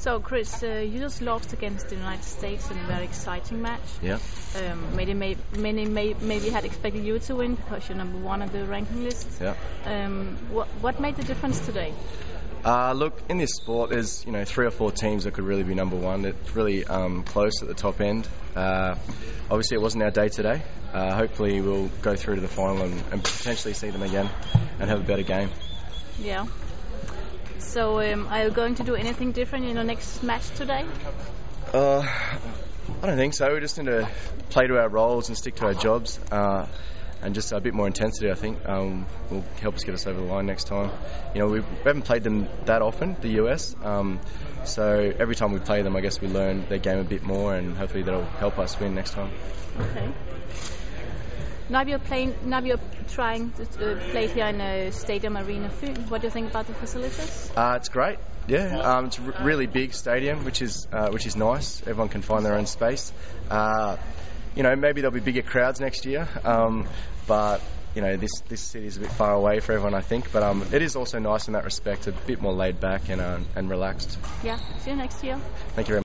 So, Chris, uh, you just lost against the United States in a very exciting match. Yeah. Um, many, may, many may, maybe had expected you to win because you're number one on the ranking list. Yeah. Um, what, what made the difference today? Uh, look, in this sport, there's you know three or four teams that could really be number one. It's really um, close at the top end. Uh, obviously, it wasn't our day today. Uh, hopefully, we'll go through to the final and, and, potentially see them again and have a better game. Yeah. So, um, are you going to do anything different in the next match today? Uh, I don't think so. We just need to play to our roles and stick to our jobs. Uh, and just a bit more intensity, I think, um, will help us get us over the line next time. You know, we haven't played them that often, the US, um, so every time we play them, I guess we learn their game a bit more, and hopefully that'll help us win next time. Okay. Now you're playing. Now you're trying to uh, play here in a stadium arena. What do you think about the facilities? Uh, it's great. Yeah, um, it's a really big stadium, which is uh, which is nice. Everyone can find their own space. Uh, you know, maybe there'll be bigger crowds next year, um, but you know, this this city is a bit far away for everyone, I think. But um, it is also nice in that respect, a bit more laid back and uh, and relaxed. Yeah. See you next year. Thank you very much.